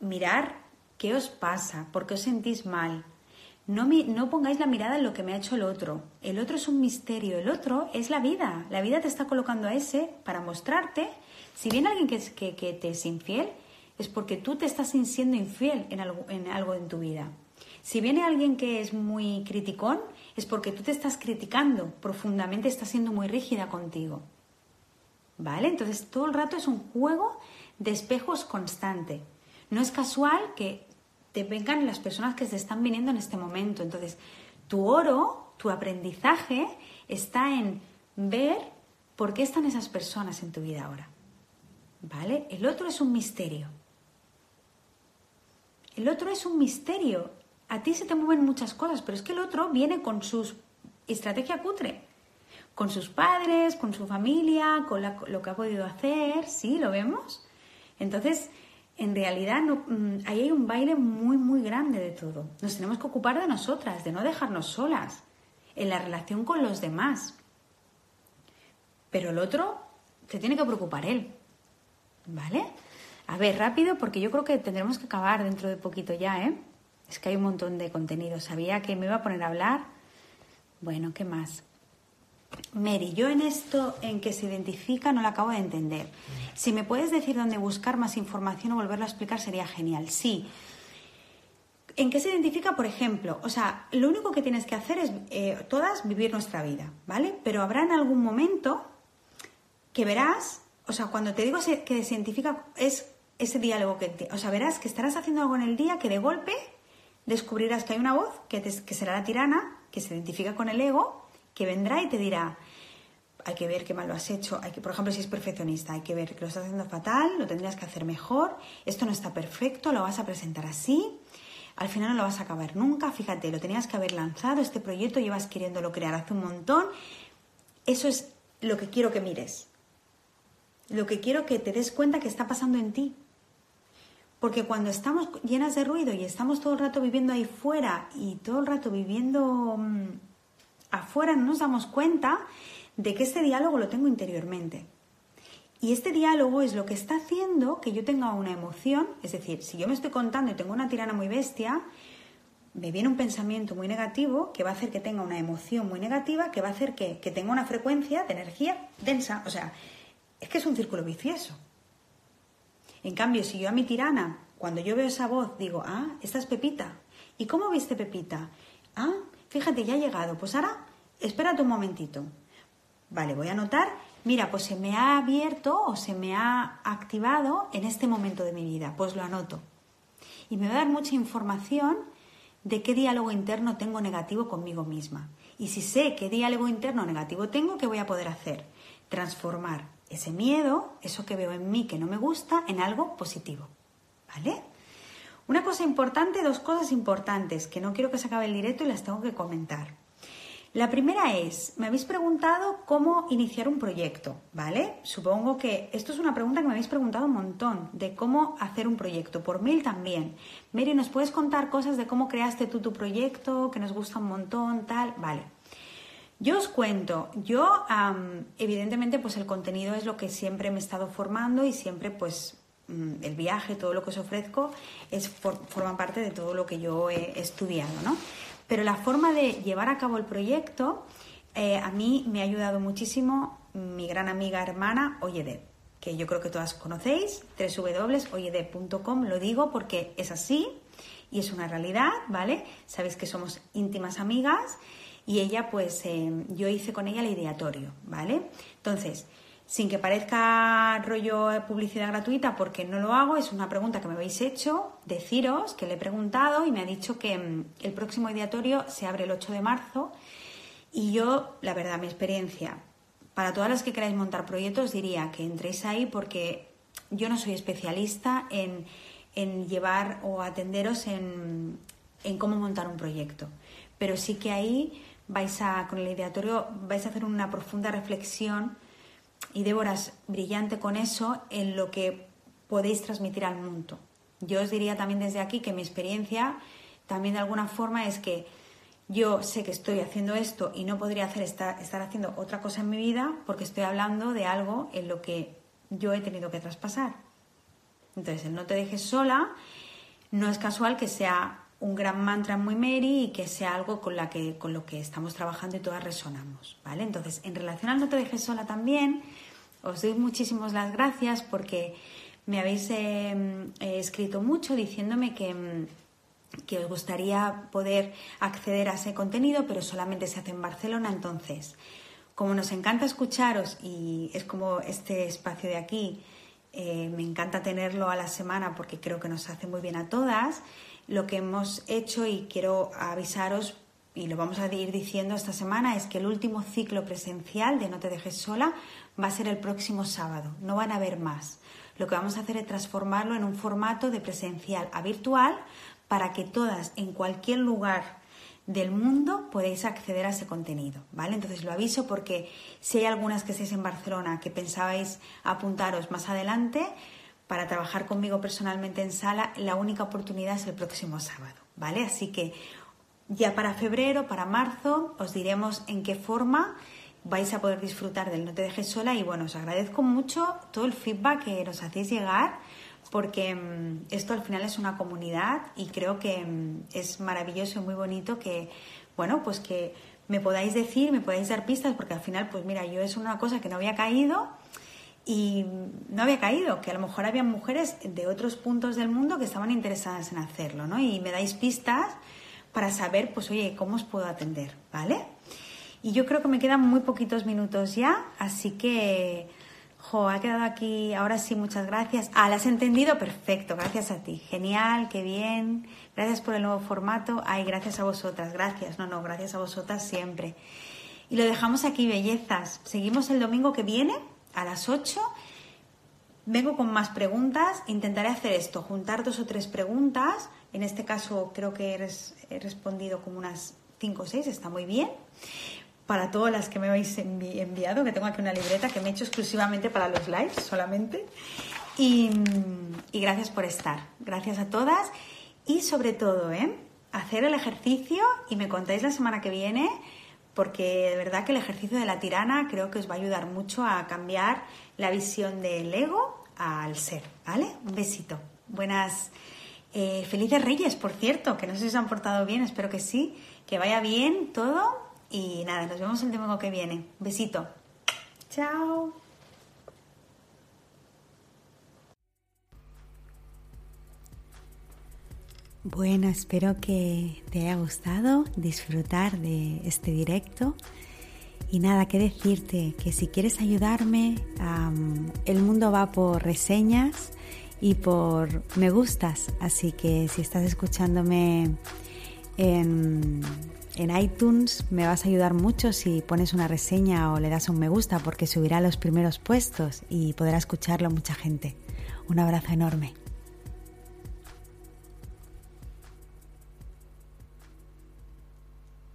Speaker 2: mirar qué os pasa, por qué os sentís mal. No, no pongáis la mirada en lo que me ha hecho el otro. El otro es un misterio, el otro es la vida. La vida te está colocando a ese para mostrarte. Si viene alguien que, que, te es infiel, es porque tú te estás siendo infiel en algo, en algo en tu vida. Si viene alguien que es muy criticón, es porque tú te estás criticando profundamente, estás siendo muy rígida contigo. ¿Vale? Entonces todo el rato es un juego de espejos constante. No es casual que te vengan las personas que se están viniendo en este momento. Entonces, tu oro, tu aprendizaje está en ver ¿Por qué están esas personas en tu vida ahora? ¿Vale? El otro es un misterio. El otro es un misterio. A ti se te mueven muchas cosas, pero es que el otro viene con su estrategia cutre, con sus padres, con su familia, con lo que ha podido hacer, ¿sí? ¿Lo vemos? Entonces, en realidad no, mm, ahí hay un baile muy, muy grande de todo. Nos tenemos que ocupar de nosotras, de no dejarnos solas en la relación con los demás. Pero el otro se tiene que preocupar él. ¿Vale? A ver, rápido, porque yo creo que tendremos que acabar dentro de poquito ya, ¿eh? Es que hay un montón de contenido. Sabía que me iba a poner a hablar. Bueno, ¿qué más? Mary, yo en esto en que se identifica no lo acabo de entender. Si me puedes decir dónde buscar más información o volverlo a explicar sería genial. Sí. ¿En qué se identifica, por ejemplo? O sea, lo único que tienes que hacer es eh, todas vivir nuestra vida, ¿vale? Pero habrá en algún momento que verás, o sea, cuando te digo que se identifica es ese diálogo que, o sea, verás que estarás haciendo algo en el día que de golpe descubrirás que hay una voz que, que será la tirana, que se identifica con el ego que vendrá y te dirá, hay que ver qué mal lo has hecho, hay que, por ejemplo, si es perfeccionista, hay que ver que lo estás haciendo fatal, lo tendrías que hacer mejor, esto no está perfecto, lo vas a presentar así, al final no lo vas a acabar nunca, fíjate, lo tenías que haber lanzado, este proyecto llevas queriéndolo crear hace un montón, eso es lo que quiero que mires, lo que quiero que te des cuenta que está pasando en ti. Porque cuando estamos llenas de ruido y estamos todo el rato viviendo ahí fuera y todo el rato viviendo mm, afuera no nos damos cuenta de que este diálogo lo tengo interiormente. Y este diálogo es lo que está haciendo que yo tenga una emoción, es decir, si yo me estoy contando y tengo una tirana muy bestia, me viene un pensamiento muy negativo que va a hacer que tenga una emoción muy negativa, que va a hacer que, que tenga una frecuencia de energía densa. O sea, es que es un círculo vicioso. En cambio, si yo a mi tirana, cuando yo veo esa voz, digo, ah, esta es Pepita. ¿Y cómo viste Pepita? Ah, Fíjate, ya ha llegado. Pues ahora, espérate un momentito. Vale, voy a anotar. Mira, pues se me ha abierto o se me ha activado en este momento de mi vida. Pues lo anoto. Y me va a dar mucha información de qué diálogo interno tengo negativo conmigo misma. Y si sé qué diálogo interno negativo tengo, ¿qué voy a poder hacer? Transformar ese miedo, eso que veo en mí que no me gusta, en algo positivo. ¿Vale? Una cosa importante, dos cosas importantes, que no quiero que se acabe el directo y las tengo que comentar. La primera es, me habéis preguntado cómo iniciar un proyecto, ¿vale? Supongo que esto es una pregunta que me habéis preguntado un montón, de cómo hacer un proyecto, por mail también. Mary, ¿nos puedes contar cosas de cómo creaste tú tu proyecto, que nos gusta un montón, tal? Vale. Yo os cuento, yo evidentemente pues el contenido es lo que siempre me he estado formando y siempre pues el viaje, todo lo que os ofrezco, es, forma parte de todo lo que yo he estudiado, ¿no? Pero la forma de llevar a cabo el proyecto, eh, a mí me ha ayudado muchísimo mi gran amiga hermana Oyedeb, que yo creo que todas conocéis, www.oyedeb.com, lo digo porque es así y es una realidad, ¿vale? Sabéis que somos íntimas amigas y ella, pues, eh, yo hice con ella el ideatorio, ¿vale? Entonces, sin que parezca rollo publicidad gratuita, porque no lo hago, es una pregunta que me habéis hecho, deciros que le he preguntado y me ha dicho que mm, el próximo ideatorio se abre el 8 de marzo y yo, la verdad, mi experiencia, para todas las que queráis montar proyectos, diría que entréis ahí porque yo no soy especialista en, llevar o atenderos en, en cómo montar un proyecto, pero sí que ahí vais a, con el ideatorio, vais a hacer una profunda reflexión y Débora es brillante con eso en lo que podéis transmitir al mundo. Yo os diría también desde aquí que mi experiencia también de alguna forma es que yo sé que estoy haciendo esto y no podría hacer estar, estar haciendo otra cosa en mi vida porque estoy hablando de algo en lo que yo he tenido que traspasar. Entonces, el no te dejes sola no es casual que sea un gran mantra muy Mary y que sea algo con, la que, con lo que estamos trabajando y todas resonamos, ¿vale? Entonces, en relación al no te dejes sola también, os doy muchísimas las gracias porque me habéis eh, escrito mucho diciéndome que, que os gustaría poder acceder a ese contenido, pero solamente se hace en Barcelona, entonces, como nos encanta escucharos y es como este espacio de aquí, eh, me encanta tenerlo a la semana porque creo que nos hace muy bien a todas, lo que hemos hecho y quiero avisaros y lo vamos a ir diciendo esta semana, es que el último ciclo presencial de No te dejes sola va a ser el próximo sábado, no van a haber más. Lo que vamos a hacer es transformarlo en un formato de presencial a virtual para que todas en cualquier lugar del mundo podéis acceder a ese contenido, ¿vale? Entonces lo aviso porque si hay algunas que estéis en Barcelona que pensabais apuntaros más adelante para trabajar conmigo personalmente en sala, la única oportunidad es el próximo sábado, ¿vale? Así que ya para febrero, para marzo, os diremos en qué forma vais a poder disfrutar del No te dejes sola y bueno, os agradezco mucho todo el feedback que nos hacéis llegar porque mm, esto al final es una comunidad y creo que mm, es maravilloso y muy bonito que, bueno, pues que me podáis decir, me podáis dar pistas, porque al final, pues mira, yo es una cosa que no había caído y no había caído, que a lo mejor había mujeres de otros puntos del mundo que estaban interesadas en hacerlo, ¿no? Y me dais pistas para saber, pues oye, cómo os puedo atender, ¿vale? Y yo creo que me quedan muy poquitos minutos ya, así que Jo, ha quedado aquí. Ahora sí, muchas gracias. Ah, ¿la has entendido? Perfecto, gracias a ti. Genial, qué bien. Gracias por el nuevo formato. Ay, gracias a vosotras, gracias. No, no, gracias a vosotras siempre. Y lo dejamos aquí, bellezas. Seguimos el domingo que viene a las 8. Vengo con más preguntas. Intentaré hacer esto, juntar dos o tres preguntas. En este caso creo que he respondido como unas 5 o 6, está muy bien para todas las que me habéis enviado, que tengo aquí una libreta que me he hecho exclusivamente para los lives solamente. Y, gracias por estar. Gracias a todas. Y sobre todo, ¿eh? hacer el ejercicio y me contáis la semana que viene, porque de verdad que el ejercicio de la tirana creo que os va a ayudar mucho a cambiar la visión del ego al ser. ¿Vale? Un besito. Buenas. Eh, felices Reyes, por cierto, que no sé si se han portado bien, espero que sí. Que vaya bien todo y nada, nos vemos el domingo que viene. besito. Chao. Bueno, espero que te haya gustado disfrutar de este directo. Y nada, que decirte que si quieres ayudarme, el mundo va por reseñas y por me gustas. Así que si estás escuchándome en en iTunes me vas a ayudar mucho si pones una reseña o le das un me gusta porque subirá a los primeros puestos y podrá escucharlo mucha gente. Un abrazo enorme.